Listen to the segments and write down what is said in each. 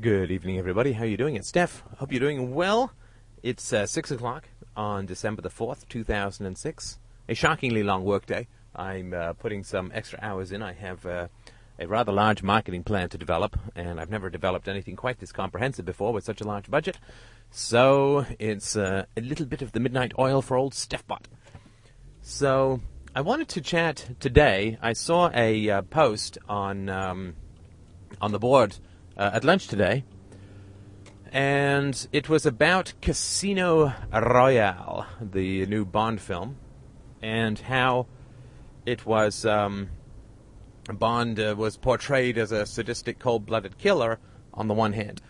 Good evening, everybody. How are you doing? It's Steph. Hope you're doing well. It's uh, 6 o'clock on December the 4th, 2006. A shockingly long workday. I'm uh, putting some extra hours in. I have uh, a rather large marketing plan to develop, and I've never developed anything quite this comprehensive before with such a large budget. So it's uh, a little bit of the midnight oil for old Stephbot. So I wanted to chat today. I saw a uh, post on um, on the board uh, at lunch today, and it was about Casino Royale, the new Bond film, and how it was um, Bond uh, was portrayed as a sadistic, cold-blooded killer on the one hand,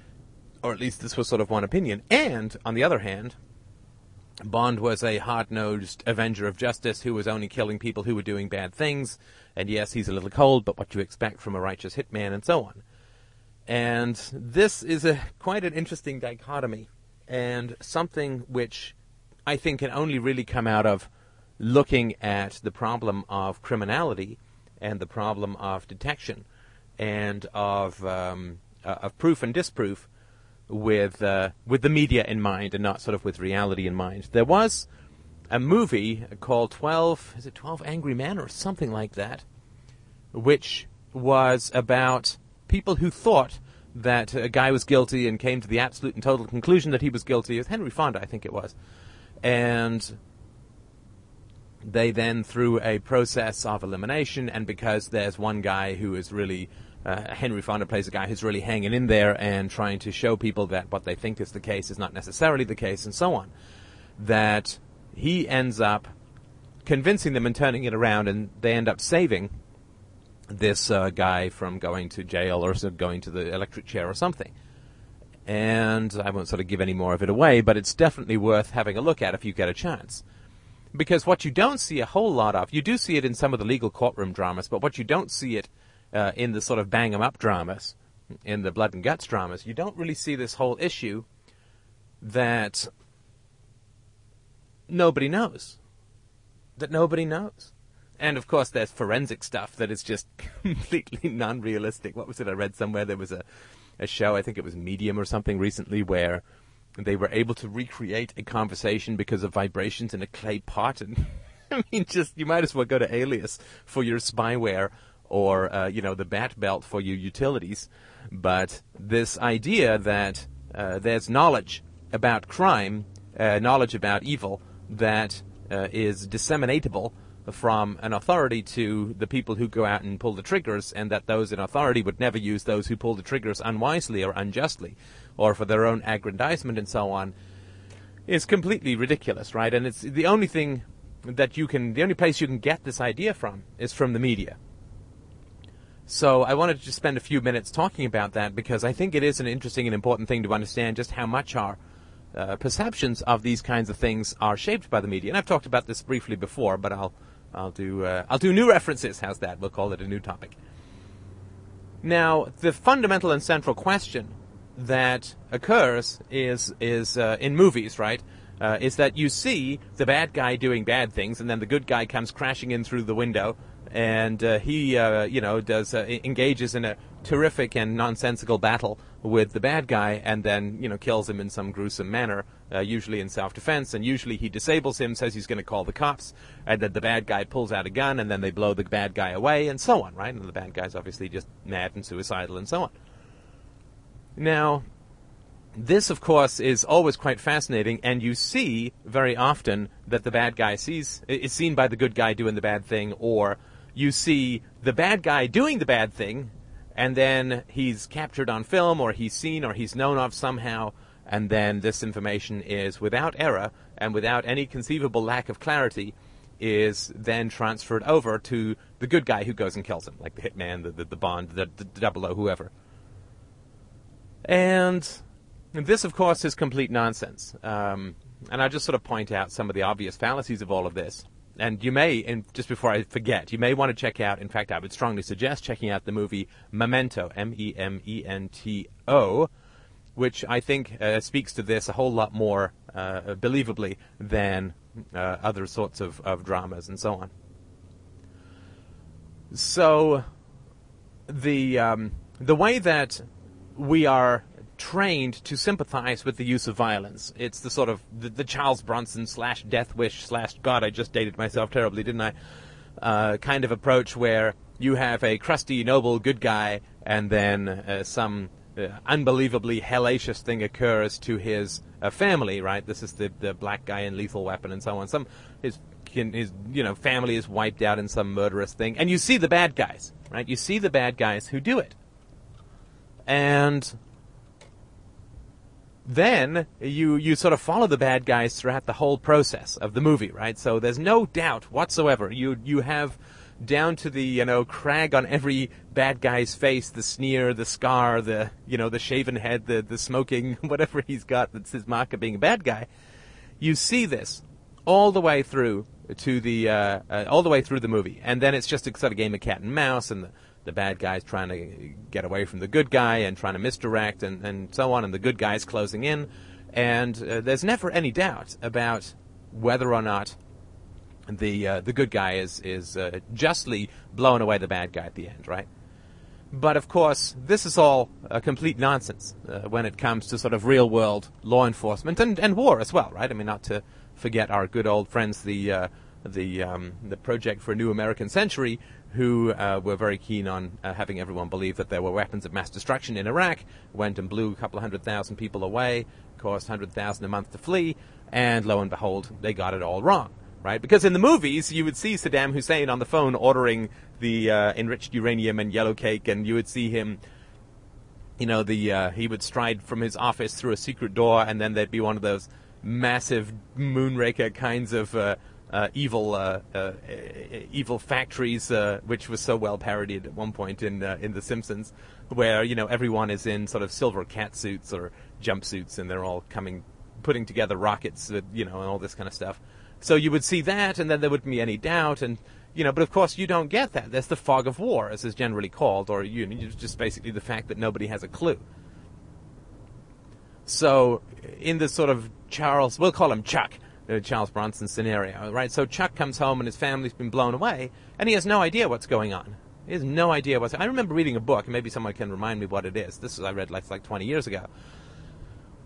or at least this was sort of one opinion, and on the other hand, Bond was a hard-nosed avenger of justice who was only killing people who were doing bad things. And yes, he's a little cold, but what do you expect from a righteous hitman, and so on. And this is a quite an interesting dichotomy, and something which I think can only really come out of looking at the problem of criminality and the problem of detection and of um, uh, of proof and disproof with uh, with the media in mind and not sort of with reality in mind. There was a movie called Twelve is it Twelve Angry Men or something like that, which was about people who thought that a guy was guilty and came to the absolute and total conclusion that he was guilty. Was Henry Fonda, I think it was, and they then through a process of elimination, and because there's one guy who is really uh, Henry Fonda plays a guy who's really hanging in there and trying to show people that what they think is the case is not necessarily the case, and so on. That he ends up convincing them and turning it around, and they end up saving this uh, guy from going to jail or going to the electric chair or something. And I won't sort of give any more of it away, but it's definitely worth having a look at if you get a chance. Because what you don't see a whole lot of, you do see it in some of the legal courtroom dramas, but what you don't see it uh, in the sort of bang 'em up dramas, in the blood and guts dramas, you don't really see this whole issue that nobody knows. That nobody knows. And of course, there's forensic stuff that is just completely non realistic. What was it I read somewhere? There was a, a show, I think it was Medium or something recently, where they were able to recreate a conversation because of vibrations in a clay pot. And I mean, just, you might as well go to Alias for your spyware or uh, you know the bat belt for your utilities. But this idea that uh, there's knowledge about crime, uh, knowledge about evil that uh, is disseminatable from an authority to the people who go out and pull the triggers, and that those in authority would never use those who pull the triggers unwisely or unjustly, or for their own aggrandizement and so on, is completely ridiculous, right? And it's the only thing that you can, the only place you can get this idea from is from the media. So I wanted to just spend a few minutes talking about that because I think it is an interesting and important thing to understand just how much our uh, perceptions of these kinds of things are shaped by the media. And I've talked about this briefly before, but I'll I'll do uh, I'll do new references. How's that? We'll call it a new topic. Now, the fundamental and central question that occurs is is uh, in movies, right? Uh, is that you see the bad guy doing bad things, and then the good guy comes crashing in through the window, and uh, he, uh, you know, does uh, engages in a terrific and nonsensical battle with the bad guy, and then you know kills him in some gruesome manner, uh, usually in self-defense. And usually he disables him, says he's going to call the cops, and then the bad guy pulls out a gun, and then they blow the bad guy away, and so on, right? And the bad guy's obviously just mad and suicidal, and so on. Now, this, of course, is always quite fascinating, and you see very often that the bad guy sees is seen by the good guy doing the bad thing, or you see the bad guy doing the bad thing, and then he's captured on film, or he's seen, or he's known of somehow, and then this information is without error and without any conceivable lack of clarity is then transferred over to the good guy who goes and kills him, like the hitman, the, the, the Bond, the, the double O, whoever. And this, of course, is complete nonsense. Um, and I'll just sort of point out some of the obvious fallacies of all of this and you may, and just before I forget, you may want to check out. In fact, I would strongly suggest checking out the movie Memento, M-E-M-E-N-T-O, which I think uh, speaks to this a whole lot more uh, believably than uh, other sorts of, of dramas and so on. So, the um, the way that we are trained to sympathize with the use of violence. It's the sort of the, the Charles Bronson slash Death Wish slash God. I just dated myself terribly, didn't I? Uh, kind of approach where you have a crusty, noble, good guy, and then uh, some uh, unbelievably hellacious thing occurs to his uh, family. Right? This is the the black guy in Lethal Weapon and so on. Some his his you know family is wiped out in some murderous thing, and you see the bad guys. Right? You see the bad guys who do it, and then you you sort of follow the bad guys throughout the whole process of the movie, right? So there's no doubt whatsoever. You you have down to the you know crag on every bad guy's face, the sneer, the scar, the you know the shaven head, the the smoking, whatever he's got that's his mark of being a bad guy. You see this all the way through to the uh, uh, all the way through the movie, and then it's just a sort of game of cat and mouse, and the the bad guy's trying to get away from the good guy and trying to misdirect and, and so on, and the good guy's closing in. And uh, there's never any doubt about whether or not the uh, the good guy is is uh, justly blowing away the bad guy at the end, right? But of course, this is all a complete nonsense uh, when it comes to sort of real world law enforcement and, and war as well, right? I mean, not to forget our good old friends, the uh, the um, the Project for a New American Century, who uh, were very keen on uh, having everyone believe that there were weapons of mass destruction in Iraq, went and blew a couple of hundred thousand people away, cost hundred thousand a month to flee, and lo and behold, they got it all wrong, right? Because in the movies, you would see Saddam Hussein on the phone ordering the uh, enriched uranium and yellow cake, and you would see him. You know, the uh, he would stride from his office through a secret door, and then there'd be one of those massive moonraker kinds of uh, evil uh, uh, evil factories, uh, which was so well parodied at one point in uh, in The Simpsons, where you know everyone is in sort of silver cat suits or jumpsuits, and they're all coming, putting together rockets, you know, and all this kind of stuff. So you would see that, and then there wouldn't be any doubt, and you know, but of course you don't get that. That's the fog of war, as is generally called, or you know, just basically the fact that nobody has a clue. So, in this sort of Charles, we'll call him Chuck uh, Charles Bronson scenario, right? So Chuck comes home and his family's been blown away, and he has no idea what's going on. He has no idea what's. I remember reading a book, and maybe someone can remind me what it is. This is I read like like 20 years ago,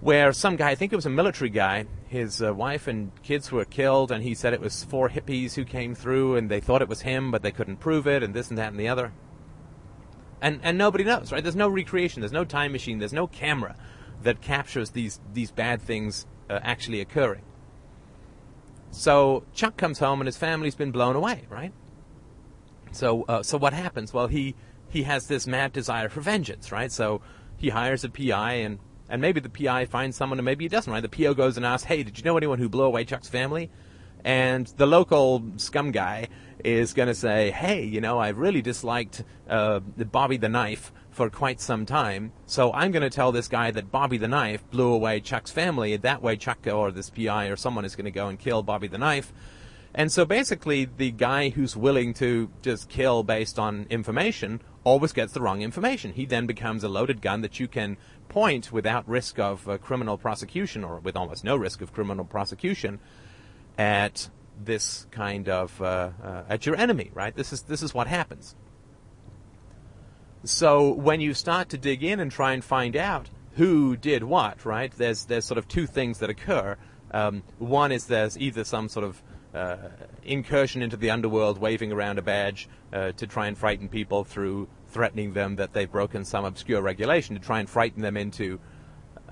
where some guy, I think it was a military guy, his uh, wife and kids were killed, and he said it was four hippies who came through, and they thought it was him, but they couldn't prove it, and this and that and the other. And and nobody knows, right? There's no recreation, there's no time machine, there's no camera that captures these these bad things uh, actually occurring. So Chuck comes home and his family's been blown away, right? So, uh, so what happens? Well, he he has this mad desire for vengeance, right? So he hires a PI and and maybe the PI finds someone and maybe he doesn't, right? The PO goes and asks, "Hey, did you know anyone who blew away Chuck's family?" And the local scum guy is going to say, "Hey, you know, I really disliked uh, Bobby the Knife for quite some time. So I'm going to tell this guy that Bobby the Knife blew away Chuck's family. That way, Chuck or this PI or someone is going to go and kill Bobby the Knife. And so basically, the guy who's willing to just kill based on information always gets the wrong information. He then becomes a loaded gun that you can point without risk of uh, criminal prosecution or with almost no risk of criminal prosecution at this kind of uh, uh, at your enemy, right? This is this is what happens. So when you start to dig in and try and find out who did what, right? There's there's sort of two things that occur. Um, one is there's either some sort of uh, incursion into the underworld, waving around a badge uh, to try and frighten people through threatening them that they've broken some obscure regulation, to try and frighten them into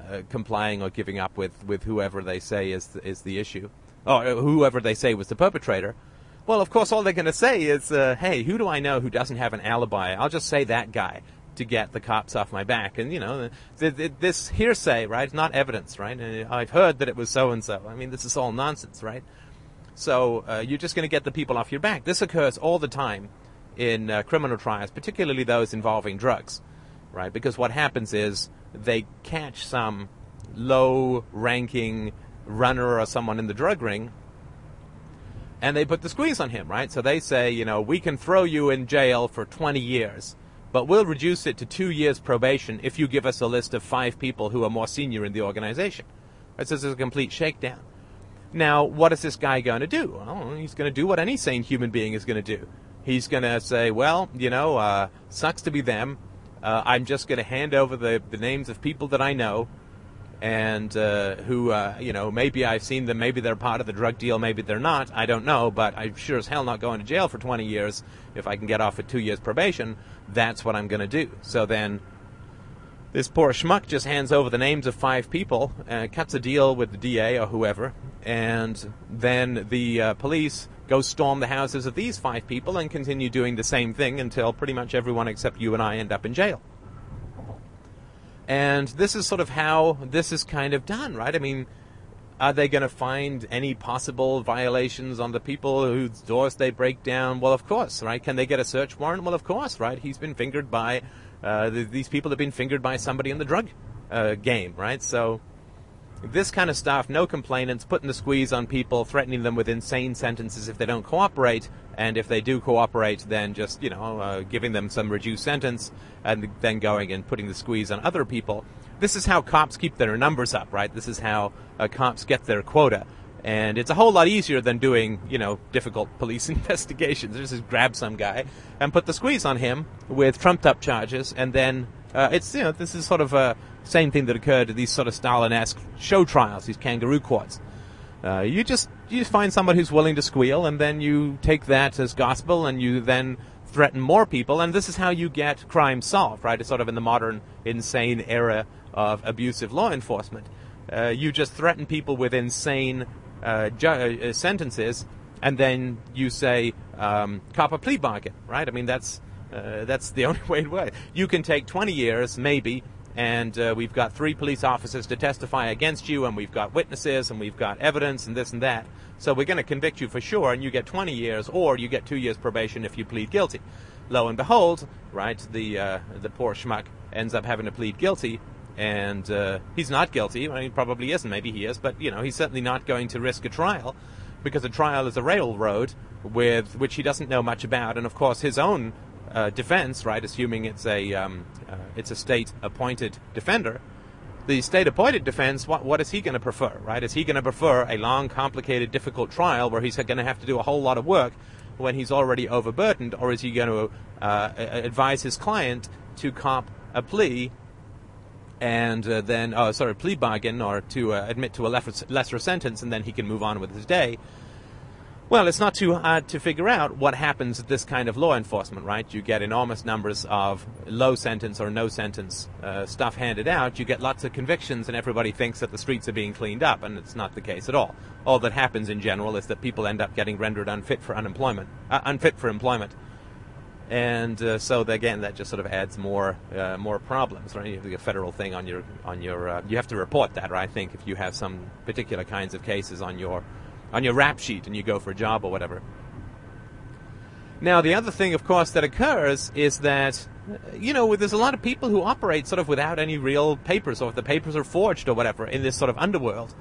uh, complying or giving up with, with whoever they say is the, is the issue, or whoever they say was the perpetrator. Well, of course, all they're going to say is, uh, hey, who do I know who doesn't have an alibi? I'll just say that guy to get the cops off my back. And, you know, th- th- this hearsay, right, it's not evidence, right? I've heard that it was so and so. I mean, this is all nonsense, right? So uh, you're just going to get the people off your back. This occurs all the time in uh, criminal trials, particularly those involving drugs, right? Because what happens is they catch some low ranking runner or someone in the drug ring and they put the squeeze on him, right? So they say, you know, we can throw you in jail for 20 years, but we'll reduce it to two years probation if you give us a list of five people who are more senior in the organization. Right? So this is a complete shakedown. Now, what is this guy going to do? Well, he's going to do what any sane human being is going to do. He's going to say, well, you know, uh, sucks to be them. Uh, I'm just going to hand over the, the names of people that I know and uh, who, uh, you know, maybe I've seen them, maybe they're part of the drug deal, maybe they're not, I don't know, but I'm sure as hell not going to jail for 20 years if I can get off with two years probation. That's what I'm going to do. So then this poor schmuck just hands over the names of five people, uh, cuts a deal with the DA or whoever, and then the uh, police go storm the houses of these five people and continue doing the same thing until pretty much everyone except you and I end up in jail. And this is sort of how this is kind of done, right? I mean, are they going to find any possible violations on the people whose doors they break down? Well, of course, right? Can they get a search warrant? Well, of course, right? He's been fingered by, uh, th- these people have been fingered by somebody in the drug uh, game, right? So this kind of stuff, no complainants, putting the squeeze on people, threatening them with insane sentences if they don't cooperate, and if they do cooperate, then just, you know, uh, giving them some reduced sentence, and then going and putting the squeeze on other people. This is how cops keep their numbers up, right? This is how uh, cops get their quota. And it's a whole lot easier than doing, you know, difficult police investigations. Just grab some guy and put the squeeze on him with trumped up charges, and then uh, it's, you know, this is sort of a same thing that occurred to these sort of Stalin-esque show trials, these kangaroo courts. Uh, you just you find somebody who's willing to squeal, and then you take that as gospel, and you then threaten more people, and this is how you get crime solved, right? It's sort of in the modern insane era of abusive law enforcement. Uh, you just threaten people with insane uh, ju- uh, sentences, and then you say, um, "Cop a plea bargain," right? I mean, that's uh, that's the only way it works. You can take 20 years, maybe, and uh, we've got three police officers to testify against you, and we've got witnesses, and we've got evidence, and this and that. So we're going to convict you for sure, and you get 20 years, or you get two years probation if you plead guilty. Lo and behold, right, the uh, the poor schmuck ends up having to plead guilty, and uh, he's not guilty. I he probably isn't. Maybe he is, but you know, he's certainly not going to risk a trial because a trial is a railroad with which he doesn't know much about, and of course his own uh, defense, right? Assuming it's a um, uh, it's a state-appointed defender, the state-appointed defense, what what is he going to prefer, right? Is he going to prefer a long, complicated, difficult trial where he's going to have to do a whole lot of work when he's already overburdened, or is he going to uh, advise his client to cop a plea and uh, then, oh, sorry, plea bargain, or to uh, admit to a lesser, lesser sentence, and then he can move on with his day? Well, it's not too hard to figure out what happens at this kind of law enforcement, right? You get enormous numbers of low sentence or no sentence uh, stuff handed out. You get lots of convictions, and everybody thinks that the streets are being cleaned up, and it's not the case at all. All that happens in general is that people end up getting rendered unfit for unemployment, uh, unfit for employment, and uh, so again, that just sort of adds more uh, more problems, right? You have a federal thing on your on your. Uh, you have to report that, right? I think if you have some particular kinds of cases on your on your rap sheet and you go for a job or whatever. Now, the other thing, of course, that occurs is that, you know, there's a lot of people who operate sort of without any real papers, or if the papers are forged or whatever, in this sort of underworld.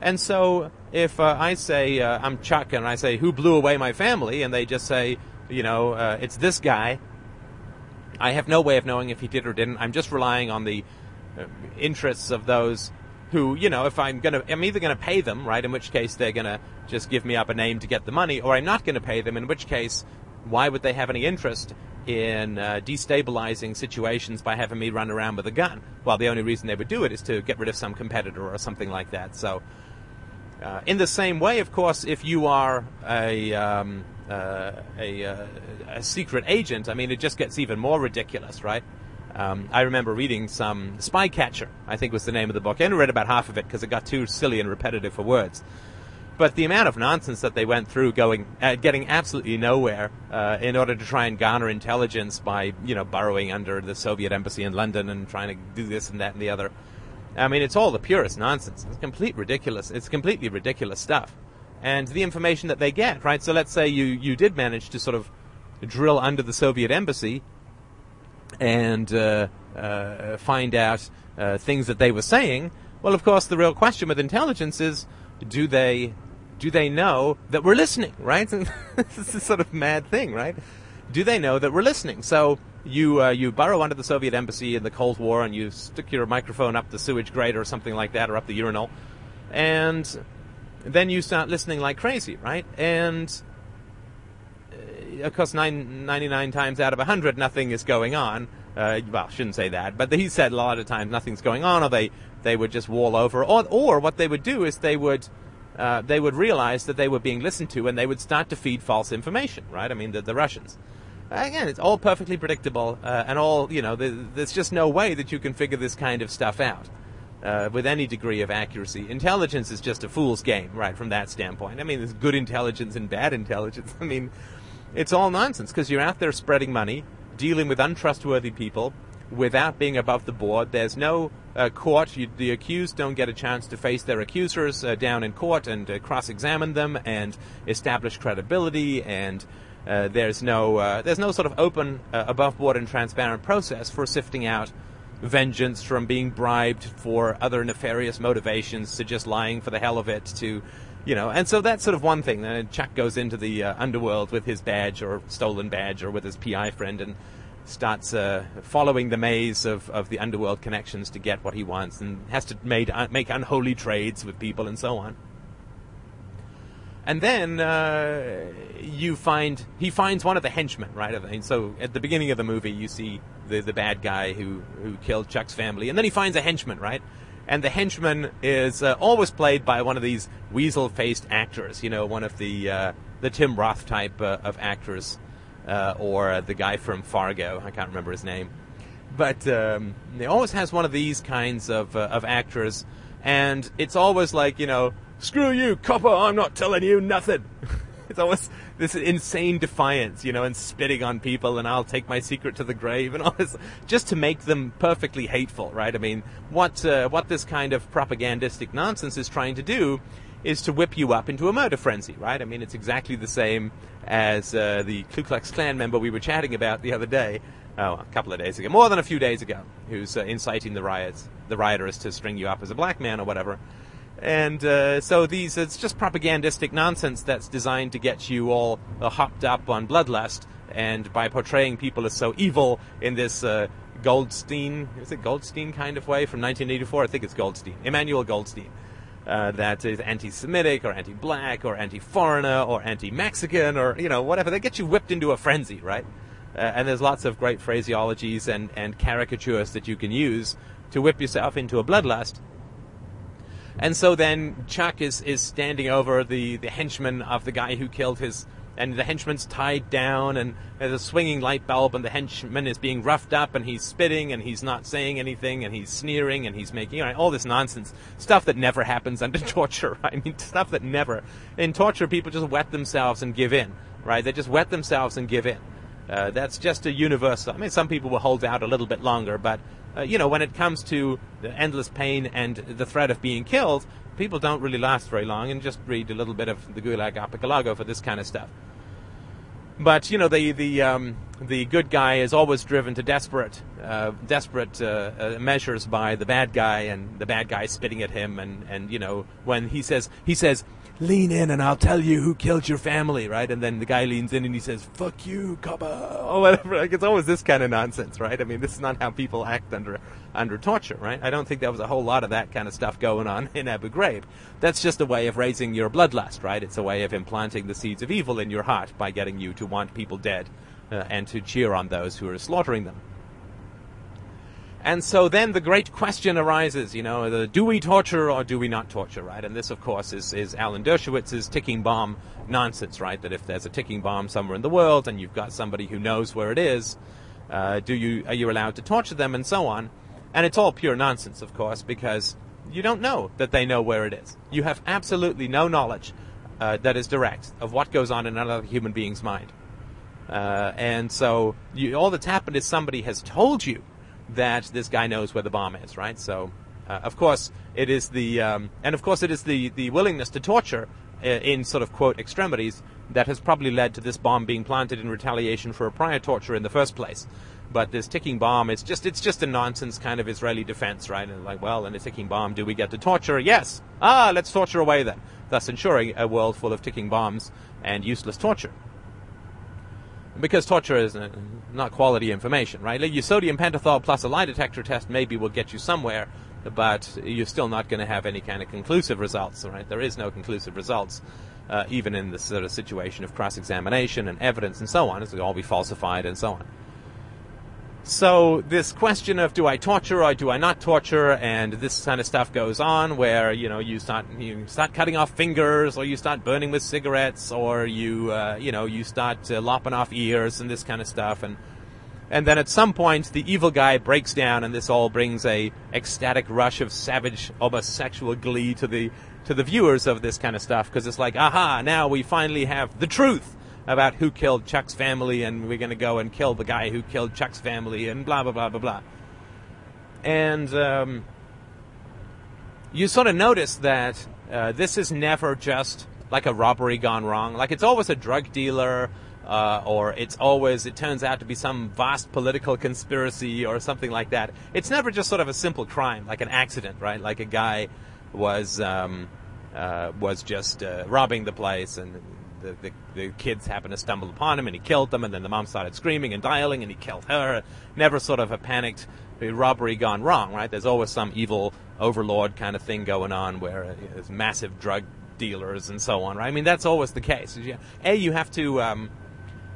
And so, if uh, I say, uh, I'm Chuck, and I say, who blew away my family, and they just say, you know, uh, it's this guy, I have no way of knowing if he did or didn't. I'm just relying on the uh, interests of those who, you know, if I'm gonna, I'm either gonna pay them, right, in which case they're gonna just give me up a name to get the money, or I'm not gonna pay them, in which case, why would they have any interest in uh, destabilizing situations by having me run around with a gun? Well, the only reason they would do it is to get rid of some competitor or something like that. So, uh, in the same way, of course, if you are a um, uh, a, uh, a secret agent, I mean, it just gets even more ridiculous, right? Um, I remember reading some Spycatcher, I think was the name of the book. I only read about half of it because it got too silly and repetitive for words. But the amount of nonsense that they went through, going, uh, getting absolutely nowhere, uh, in order to try and garner intelligence by, you know, burrowing under the Soviet embassy in London and trying to do this and that and the other. I mean, it's all the purest nonsense. It's complete ridiculous. It's completely ridiculous stuff. And the information that they get, right? So let's say you, you did manage to sort of drill under the Soviet embassy and uh, uh, find out uh, things that they were saying. Well, of course, the real question with intelligence is, do they do they know that we're listening? Right? this is a sort of mad thing, right? Do they know that we're listening? So you uh, you burrow under the Soviet embassy in the Cold War and you stick your microphone up the sewage grate or something like that, or up the urinal, and then you start listening like crazy, right? And of course, nine, 99 times out of 100, nothing is going on. Uh, well, shouldn't say that, but he said a lot of times nothing's going on, or they they would just wall over, or or what they would do is they would. Uh, they would realize that they were being listened to and they would start to feed false information, right? I mean, the, the Russians. Again, it's all perfectly predictable uh, and all, you know, the, there's just no way that you can figure this kind of stuff out uh, with any degree of accuracy. Intelligence is just a fool's game, right, from that standpoint. I mean, there's good intelligence and bad intelligence. I mean, it's all nonsense because you're out there spreading money, dealing with untrustworthy people without being above the board. There's no uh, court. You, the accused don't get a chance to face their accusers uh, down in court and uh, cross-examine them and establish credibility. And uh, there's no uh, there's no sort of open, uh, above board and transparent process for sifting out vengeance from being bribed for other nefarious motivations to just lying for the hell of it to you know and so that's sort of one thing then chuck goes into the uh, underworld with his badge or stolen badge or with his pi friend and starts uh, following the maze of, of the underworld connections to get what he wants and has to made, uh, make unholy trades with people and so on and then uh, you find he finds one of the henchmen, right? And so at the beginning of the movie, you see the the bad guy who who killed Chuck's family, and then he finds a henchman, right? And the henchman is uh, always played by one of these weasel-faced actors, you know, one of the uh, the Tim Roth type uh, of actors, uh, or the guy from Fargo. I can't remember his name, but um, he always has one of these kinds of uh, of actors, and it's always like you know screw you, copper, I'm not telling you nothing. it's always this insane defiance, you know, and spitting on people, and I'll take my secret to the grave, and all this, just to make them perfectly hateful, right? I mean, what uh, what this kind of propagandistic nonsense is trying to do is to whip you up into a murder frenzy, right? I mean, it's exactly the same as uh, the Ku Klux Klan member we were chatting about the other day. Oh, a couple of days ago, more than a few days ago, who's uh, inciting the riots, the rioters to string you up as a black man or whatever. And uh, so these, it's just propagandistic nonsense that's designed to get you all uh, hopped up on bloodlust. And by portraying people as so evil in this uh, Goldstein, is it Goldstein kind of way from 1984? I think it's Goldstein, Emmanuel Goldstein. Uh, that is anti-Semitic or anti-black or anti-foreigner or anti-Mexican or you know whatever. They get you whipped into a frenzy, right? Uh, and there's lots of great phraseologies and, and caricatures that you can use to whip yourself into a bloodlust and so then Chuck is, is standing over the, the henchman of the guy who killed his, and the henchman's tied down, and there's a swinging light bulb, and the henchman is being roughed up, and he's spitting, and he's not saying anything, and he's sneering, and he's making you know, all this nonsense stuff that never happens under torture. I mean, stuff that never in torture people just wet themselves and give in, right? They just wet themselves and give in. Uh, that's just a universal. I mean, some people will hold out a little bit longer, but uh, you know, when it comes to the endless pain and the threat of being killed, people don't really last very long and just read a little bit of the Gulag Archipelago for this kind of stuff. But you know, the the um, the good guy is always driven to desperate uh, desperate uh, uh, measures by the bad guy, and the bad guy spitting at him, and and you know when he says he says lean in and I'll tell you who killed your family, right? And then the guy leans in and he says, fuck you, copper, or whatever. Like, it's always this kind of nonsense, right? I mean, this is not how people act under, under torture, right? I don't think there was a whole lot of that kind of stuff going on in Abu Ghraib. That's just a way of raising your bloodlust, right? It's a way of implanting the seeds of evil in your heart by getting you to want people dead uh, and to cheer on those who are slaughtering them. And so then the great question arises, you know, the, do we torture or do we not torture, right? And this, of course, is, is Alan Dershowitz's ticking bomb nonsense, right? That if there's a ticking bomb somewhere in the world and you've got somebody who knows where it is, uh, do you are you allowed to torture them and so on? And it's all pure nonsense, of course, because you don't know that they know where it is. You have absolutely no knowledge uh, that is direct of what goes on in another human being's mind. Uh, and so you, all that's happened is somebody has told you that this guy knows where the bomb is, right? So, uh, of course, it is the um, and of course it is the the willingness to torture uh, in sort of quote extremities that has probably led to this bomb being planted in retaliation for a prior torture in the first place. But this ticking bomb, it's just it's just a nonsense kind of Israeli defense, right? And like, well, in a ticking bomb, do we get to torture? Yes. Ah, let's torture away then, thus ensuring a world full of ticking bombs and useless torture because torture is uh, not quality information, right? Like your sodium pentothal plus a lie detector test maybe will get you somewhere, but you're still not going to have any kind of conclusive results, right? There is no conclusive results, uh, even in this sort of situation of cross-examination and evidence and so on. It's all be falsified and so on. So this question of do I torture or do I not torture, and this kind of stuff goes on, where you know you start you start cutting off fingers, or you start burning with cigarettes, or you uh, you know you start uh, lopping off ears and this kind of stuff, and and then at some point the evil guy breaks down, and this all brings a ecstatic rush of savage, almost sexual glee to the to the viewers of this kind of stuff because it's like, aha, now we finally have the truth about who killed Chuck's family, and we're going to go and kill the guy who killed Chuck's family, and blah, blah, blah, blah, blah. And um, you sort of notice that uh, this is never just like a robbery gone wrong. Like, it's always a drug dealer. Uh, or it's always, it turns out to be some vast political conspiracy or something like that. It's never just sort of a simple crime, like an accident, right? Like a guy was um, uh, was just uh, robbing the place, and the, the, the, kids happened to stumble upon him and he killed them, and then the mom started screaming and dialing and he killed her. Never sort of a panicked robbery gone wrong, right? There's always some evil overlord kind of thing going on where uh, there's massive drug dealers and so on, right? I mean, that's always the case. A, you have to um,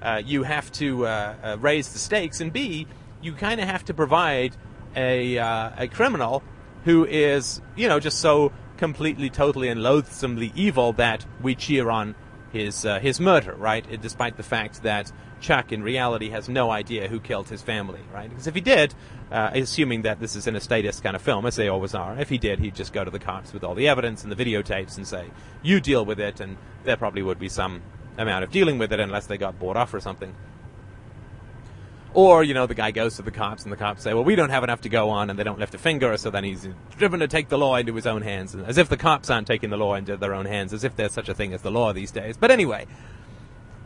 uh, you have to uh, uh, raise the stakes, and B, you kind of have to provide a uh, a criminal who is you know just so completely, totally, and loathsomely evil that we cheer on his uh, his murder, right? Despite the fact that Chuck, in reality, has no idea who killed his family, right? Because if he did, uh, assuming that this is an a statist kind of film, as they always are, if he did, he'd just go to the cops with all the evidence and the videotapes and say, "You deal with it," and there probably would be some amount of dealing with it, unless they got bought off or something. Or, you know, the guy goes to the cops and the cops say, well, we don't have enough to go on and they don't lift a finger, so then he's driven to take the law into his own hands. As if the cops aren't taking the law into their own hands, as if there's such a thing as the law these days. But anyway,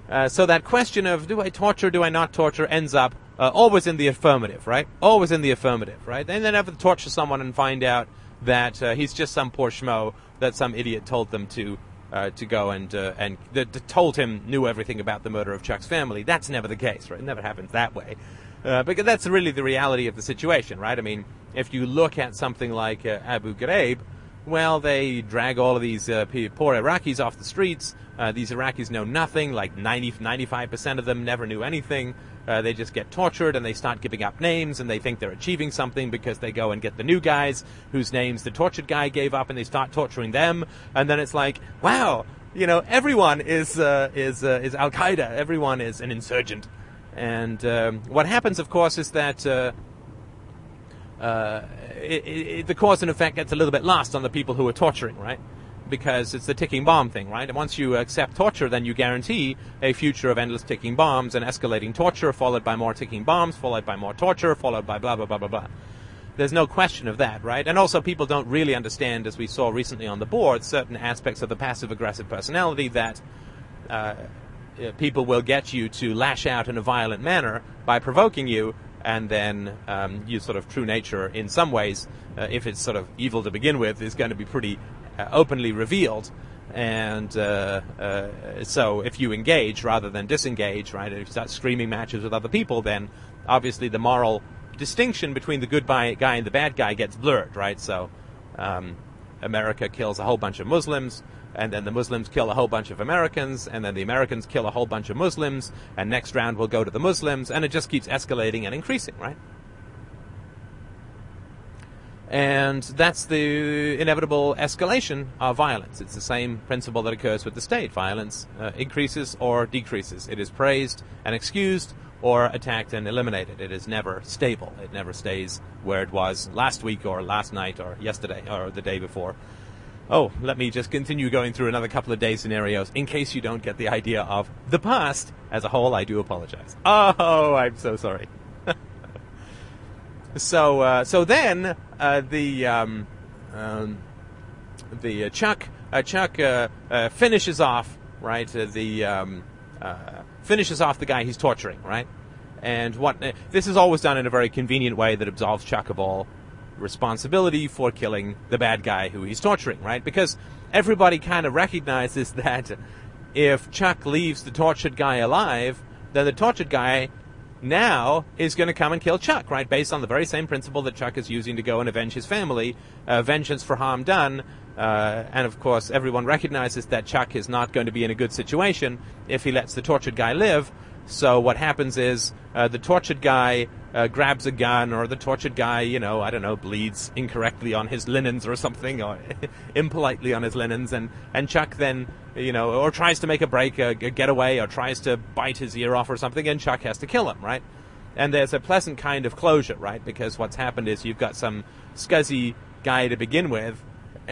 uh, so that question of do I torture, do I not torture, ends up uh, always in the affirmative, right? Always in the affirmative, right? And then ever torture someone and find out that uh, he's just some poor schmo that some idiot told them to uh, to go and uh, and th- th- told him knew everything about the murder of Chuck's family. That's never the case, right? It never happens that way. Uh, because that's really the reality of the situation, right? I mean, if you look at something like uh, Abu Ghraib, well, they drag all of these uh, poor Iraqis off the streets. Uh, these Iraqis know nothing. Like 90, 95% of them never knew anything. Uh, they just get tortured and they start giving up names and they think they're achieving something because they go and get the new guys whose names the tortured guy gave up and they start torturing them. And then it's like, wow, you know, everyone is uh, is uh, is Al Qaeda. Everyone is an insurgent. And um, what happens, of course, is that. Uh, uh, it, it, the cause and effect gets a little bit lost on the people who are torturing, right? because it's the ticking bomb thing, right? And once you accept torture, then you guarantee a future of endless ticking bombs and escalating torture, followed by more ticking bombs, followed by more torture, followed by blah, blah, blah, blah, blah. There's no question of that, right? And also, people don't really understand, as we saw recently on the board, certain aspects of the passive aggressive personality that uh, people will get you to lash out in a violent manner by provoking you, and then um, you sort of true nature, in some ways, uh, if it's sort of evil to begin with, is going to be pretty uh, openly revealed. And uh, uh, so, if you engage rather than disengage, right, if you start screaming matches with other people, then obviously the moral distinction between the good guy and the bad guy gets blurred, right? So, um, America kills a whole bunch of Muslims, and then the Muslims kill a whole bunch of Americans, and then the Americans kill a whole bunch of Muslims, and next round will go to the Muslims, and it just keeps escalating and increasing, right? And that's the inevitable escalation of violence. It's the same principle that occurs with the state. Violence uh, increases or decreases. It is praised and excused or attacked and eliminated. It is never stable. It never stays where it was last week or last night or yesterday or the day before. Oh, let me just continue going through another couple of day scenarios in case you don't get the idea of the past as a whole. I do apologize. Oh, I'm so sorry. So uh, so then uh, the um, um, the uh, Chuck uh, Chuck uh, uh, finishes off right the um, finishes off the guy he's torturing right, and what this is always done in a very convenient way that absolves Chuck of all responsibility for killing the bad guy who he's torturing right because everybody kind of recognizes that if Chuck leaves the tortured guy alive, then the tortured guy now is going to come and kill Chuck, right? Based on the very same principle that Chuck is using to go and avenge his family, uh, vengeance for harm done. Uh, and of course, everyone recognizes that Chuck is not going to be in a good situation if he lets the tortured guy live. So what happens is uh, the tortured guy uh, grabs a gun, or the tortured guy, you know, I don't know, bleeds incorrectly on his linens or something, or impolitely on his linens, and, and Chuck then, you know, or tries to make a break, a, a getaway, or tries to bite his ear off or something, and Chuck has to kill him, right? And there's a pleasant kind of closure, right? Because what's happened is you've got some scuzzy guy to begin with,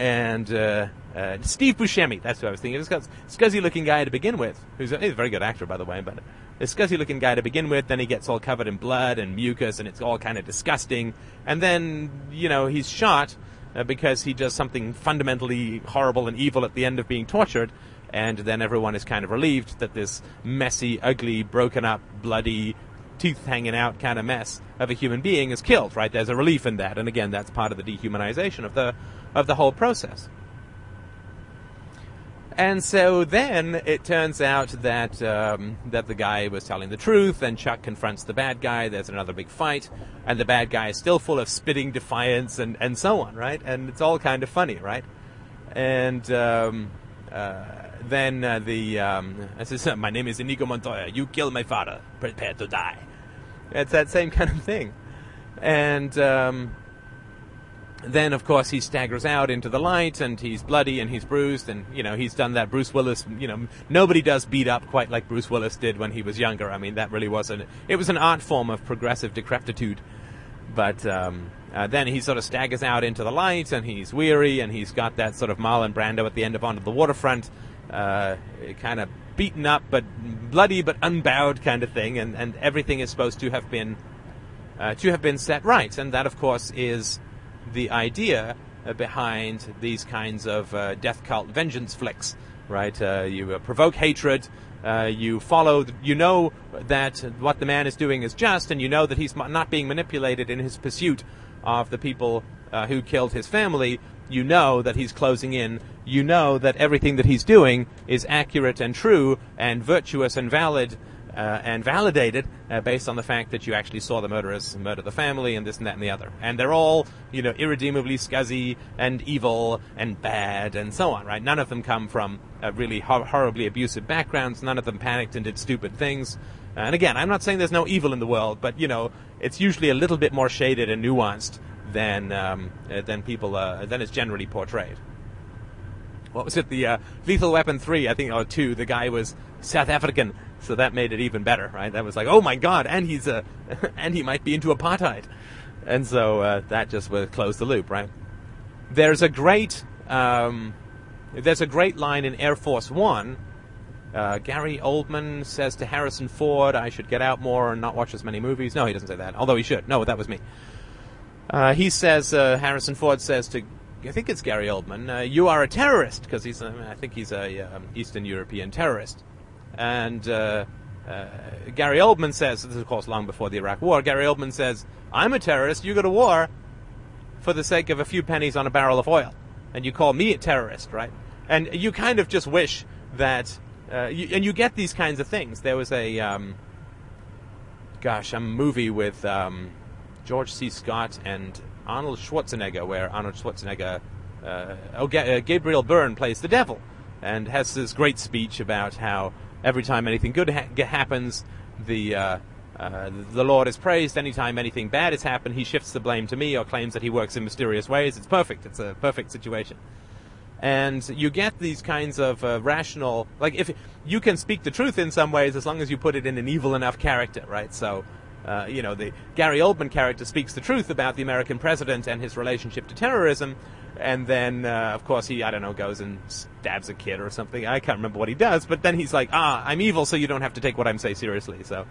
and uh, uh, Steve Buscemi, that's who I was thinking. He's got scuzzy looking guy to begin with, who's a, he's a very good actor, by the way, but a scuzzy looking guy to begin with, then he gets all covered in blood and mucus, and it's all kind of disgusting. And then, you know, he's shot uh, because he does something fundamentally horrible and evil at the end of being tortured, and then everyone is kind of relieved that this messy, ugly, broken up, bloody, teeth hanging out kind of mess of a human being is killed, right? There's a relief in that, and again, that's part of the dehumanization of the of the whole process. And so then it turns out that um, that the guy was telling the truth, and Chuck confronts the bad guy. There's another big fight, and the bad guy is still full of spitting defiance and, and so on, right? And it's all kind of funny, right? And um, uh, then uh, the um, says, my name is Inigo Montoya. You killed my father. Prepare to die. It's that same kind of thing. And um, then, of course, he staggers out into the light, and he's bloody and he's bruised, and you know he's done that. Bruce Willis, you know, nobody does beat up quite like Bruce Willis did when he was younger. I mean, that really was an it was an art form of progressive decrepitude. But um, uh, then he sort of staggers out into the light, and he's weary, and he's got that sort of Marlon Brando at the end of Onto the Waterfront, uh, kind of beaten up but bloody but unbowed kind of thing, and, and everything is supposed to have been uh, to have been set right, and that, of course, is the idea uh, behind these kinds of uh, death cult vengeance flicks, right? Uh, you provoke hatred. you follow. You know that what the man is doing is just, and you know that he's not being manipulated in his pursuit of the people who killed his family. You know that he's closing in. You know that everything that he's doing is accurate and true and virtuous and valid uh, and validated uh, based on the fact that you actually saw the murderers murder the family and this and that and the other. And they're all, you know, irredeemably scuzzy and evil and bad and so on, right? None of them come from uh, really hor- horribly abusive backgrounds. None of them panicked and did stupid things. And again, I'm not saying there's no evil in the world, but you know, it's usually a little bit more shaded and nuanced than um, uh, than people uh, than it's generally portrayed. What was it? The uh, Lethal Weapon three, I think, or two. The guy was South African so that made it even better, right? That was like, oh my god, and he's a, and he might be into apartheid, and so uh, that just would close the loop, right? There's a great, um, there's a great line in Air Force One. Uh, Gary Oldman says to Harrison Ford, "I should get out more and not watch as many movies." No, he doesn't say that. Although he should. No, that was me. Uh, he says, uh, Harrison Ford says to, I think it's Gary Oldman, uh, "You are a terrorist," because he's, I think he's a um, Eastern European terrorist. And uh, uh, Gary Oldman says, this is of course long before the Iraq War, Gary Oldman says, I'm a terrorist, you go to war for the sake of a few pennies on a barrel of oil. And you call me a terrorist, right? And you kind of just wish that, uh, you, and you get these kinds of things. There was a, um, gosh, a movie with um, George C. Scott and Arnold Schwarzenegger, where Arnold Schwarzenegger, uh, oh, Ga- Gabriel Byrne plays the devil, and has this great speech about how every time anything good ha- happens, the uh, uh, the Lord is praised. Anytime anything bad has happened, He shifts the blame to me or claims that He works in mysterious ways. It's perfect. It's a perfect situation. And you get these kinds of uh, rational, like if you can speak the truth in some ways, as long as you put it in an evil enough character, right? So. Uh, you know, the Gary Oldman character speaks the truth about the American president and his relationship to terrorism, and then uh, of course he I don't know goes and stabs a kid or something. I can't remember what he does, but then he's like, ah, I'm evil, so you don't have to take what I'm saying seriously. So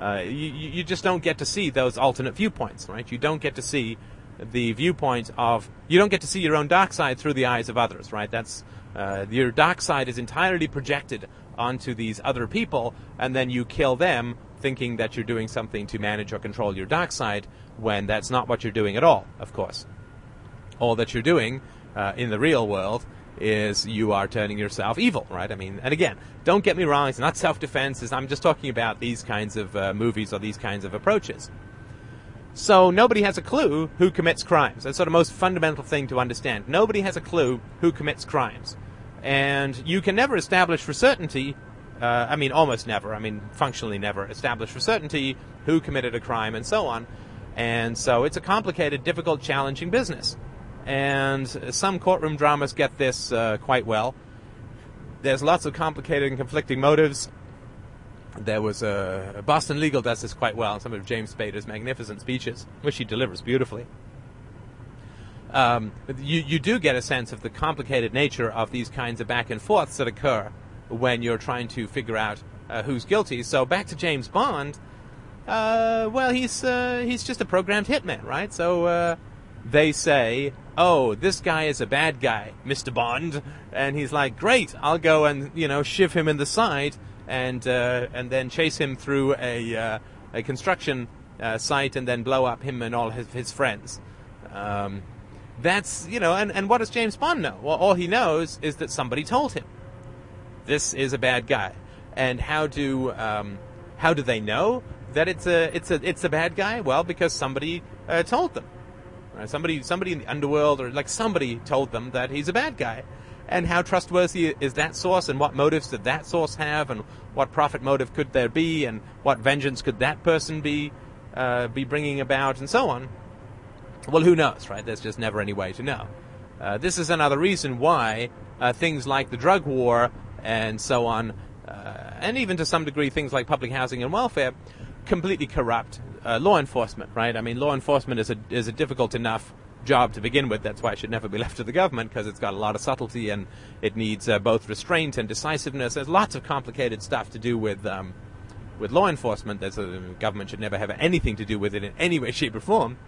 uh, you you just don't get to see those alternate viewpoints, right? You don't get to see the viewpoint of you don't get to see your own dark side through the eyes of others, right? That's uh, your dark side is entirely projected onto these other people, and then you kill them thinking that you're doing something to manage or control your dark side when that's not what you're doing at all, of course all that you're doing uh, in the real world is you are turning yourself evil, right? I mean, and again, don't get me wrong, it's not self defense, I'm just talking about these kinds of uh, movies or these kinds of approaches. So nobody has a clue who commits crimes. That's sort of the most fundamental thing to understand. Nobody has a clue who commits crimes. And you can never establish for certainty uh, I mean, almost never, I mean, functionally never, establish for certainty who committed a crime and so on. And so it's a complicated, difficult, challenging business. And some courtroom dramas get this uh, quite well. There's lots of complicated and conflicting motives. There was a Boston Legal does this quite well. Some of James Spader's magnificent speeches, which he delivers beautifully. Um, you you do get a sense of the complicated nature of these kinds of back and forths that occur when you're trying to figure out uh, who's guilty. So back to James Bond. Uh, well, he's uh, he's just a programmed hitman, right? So uh, they say, "Oh, this guy is a bad guy, Mister Bond," and he's like, "Great, I'll go and you know shiv him in the side and uh, and then chase him through a uh, a construction site and then blow up him and all his, his friends." Um, that's you know, and, and what does James Bond know? Well, all he knows is that somebody told him this is a bad guy. And how do um, how do they know that it's a it's a it's a bad guy? Well, because somebody uh, told them. Right? Somebody somebody in the underworld or like somebody told them that he's a bad guy. And how trustworthy is that source, and what motives did that source have, and what profit motive could there be, and what vengeance could that person be uh, be bringing about, and so on. Well, who knows, right? There's just never any way to know. Uh, this is another reason why uh, things like the drug war and so on, uh, and even to some degree things like public housing and welfare, completely corrupt uh, law enforcement. Right? I mean, law enforcement is a is a difficult enough job to begin with. That's why it should never be left to the government because it's got a lot of subtlety and it needs uh, both restraint and decisiveness. There's lots of complicated stuff to do with. Um, with law enforcement, there's a, government should never have anything to do with it in any way, shape, or form.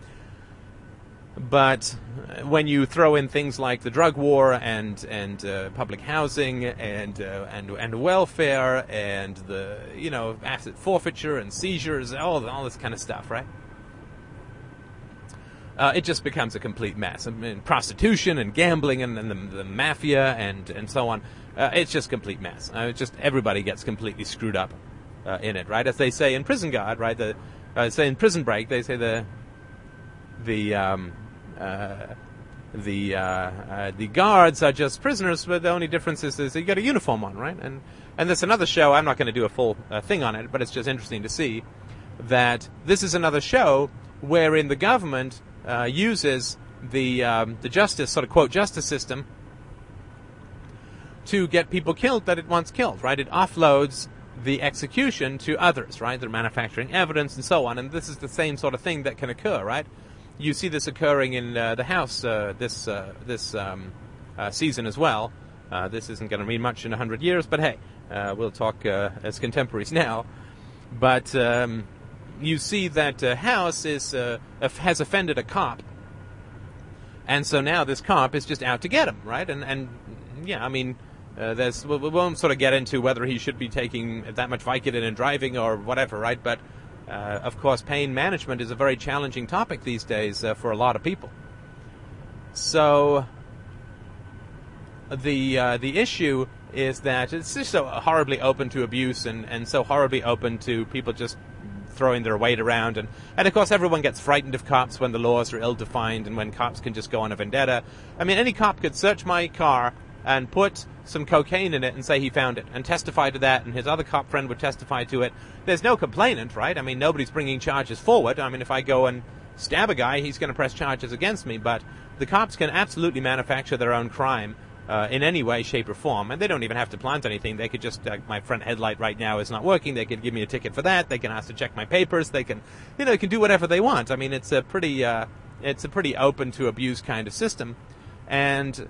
But when you throw in things like the drug war and and uh, public housing and uh, and and welfare and the you know asset forfeiture and seizures, all all this kind of stuff, right? Uh, it just becomes a complete mess. I mean, prostitution and gambling and, and the, the, mafia and and so on. Uh, it's just complete mess. Uh, just everybody gets completely screwed up uh, in it, right? As they say in Prison Guard, right? The say in Prison Break, they say the the um, the uh, uh, the guards are just prisoners, but the only difference is, is you got a uniform on, right? And and there's another show. I'm not going to do a full thing on it, but it's just interesting to see that this is another show wherein the government uses the um, the justice sort of quote justice system to get people killed that it wants killed, right? It offloads the execution to others, right? They're manufacturing evidence and so on, and this is the same sort of thing that can occur, right? You see this occurring in uh, the House uh, this uh, this um, uh, season as well. This isn't going to mean much in hundred years, but hey, we'll talk as contemporaries now. But um, you see that House is has offended a cop, and so now this cop is just out to get him, right? And and yeah, I mean. Uh, there's we won't sort of get into whether he should be taking that much Vicodin and driving or whatever, right? But uh, of course, pain management is a very challenging topic these days uh, for a lot of people. So the uh, the issue is that it's just so horribly open to abuse and, and so horribly open to people just throwing their weight around and, and of course everyone gets frightened of cops when the laws are ill defined and when cops can just go on a vendetta. I mean any cop could search my car and put some cocaine in it and say he found it and testify to that and his other cop friend would testify to it. There's no complainant, right? I mean, nobody's bringing charges forward. I mean, if I go and stab a guy, he's going to press charges against me, but the cops can absolutely manufacture their own crime uh, in any way, shape, or form. And they don't even have to plant anything. They could just, uh, my front headlight right now is not working. They could give me a ticket for that. They can ask to check my papers. They can, you know, they can do whatever they want. I mean, it's a pretty, uh, it's a pretty open to abuse kind of system. And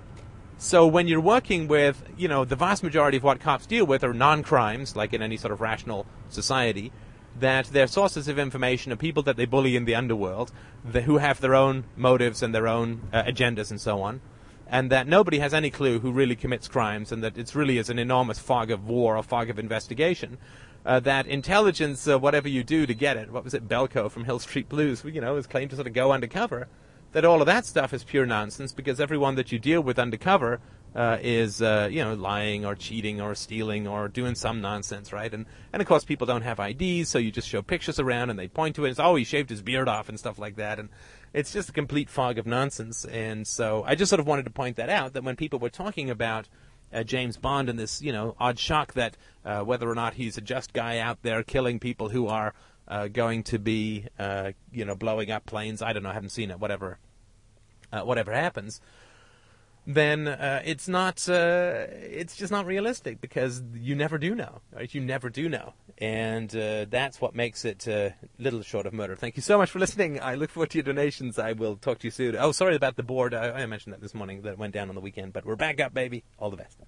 so when you're working with, you know, the vast majority of what cops deal with are non-crimes, like in any sort of rational society, that their sources of information are people that they bully in the underworld, the, who have their own motives and their own uh, agendas and so on, and that nobody has any clue who really commits crimes, and that it's really is an enormous fog of war or fog of investigation. Uh, that intelligence, uh, whatever you do to get it, what was it, Belko from Hill Street Blues, you know, is claimed to sort of go undercover that all of that stuff is pure nonsense because everyone that you deal with undercover uh, is uh, you know lying or cheating or stealing or doing some nonsense, right? And and of course people don't have IDs, so you just show pictures around and they point to it. And it's oh he shaved his beard off and stuff like that, and it's just a complete fog of nonsense. And so I just sort of wanted to point that out that when people were talking about uh, James Bond and this, you know, odd shock that uh, whether or not he's a just guy out there killing people who are uh, going to be, uh, you know, blowing up planes. I don't know. I haven't seen it. Whatever, uh, whatever happens, then uh, it's not. Uh, it's just not realistic because you never do know. Right? You never do know, and uh, that's what makes it a little short of murder. Thank you so much for listening. I look forward to your donations. I will talk to you soon. Oh, sorry about the board. I, I mentioned that this morning that it went down on the weekend, but we're back up, baby. All the best.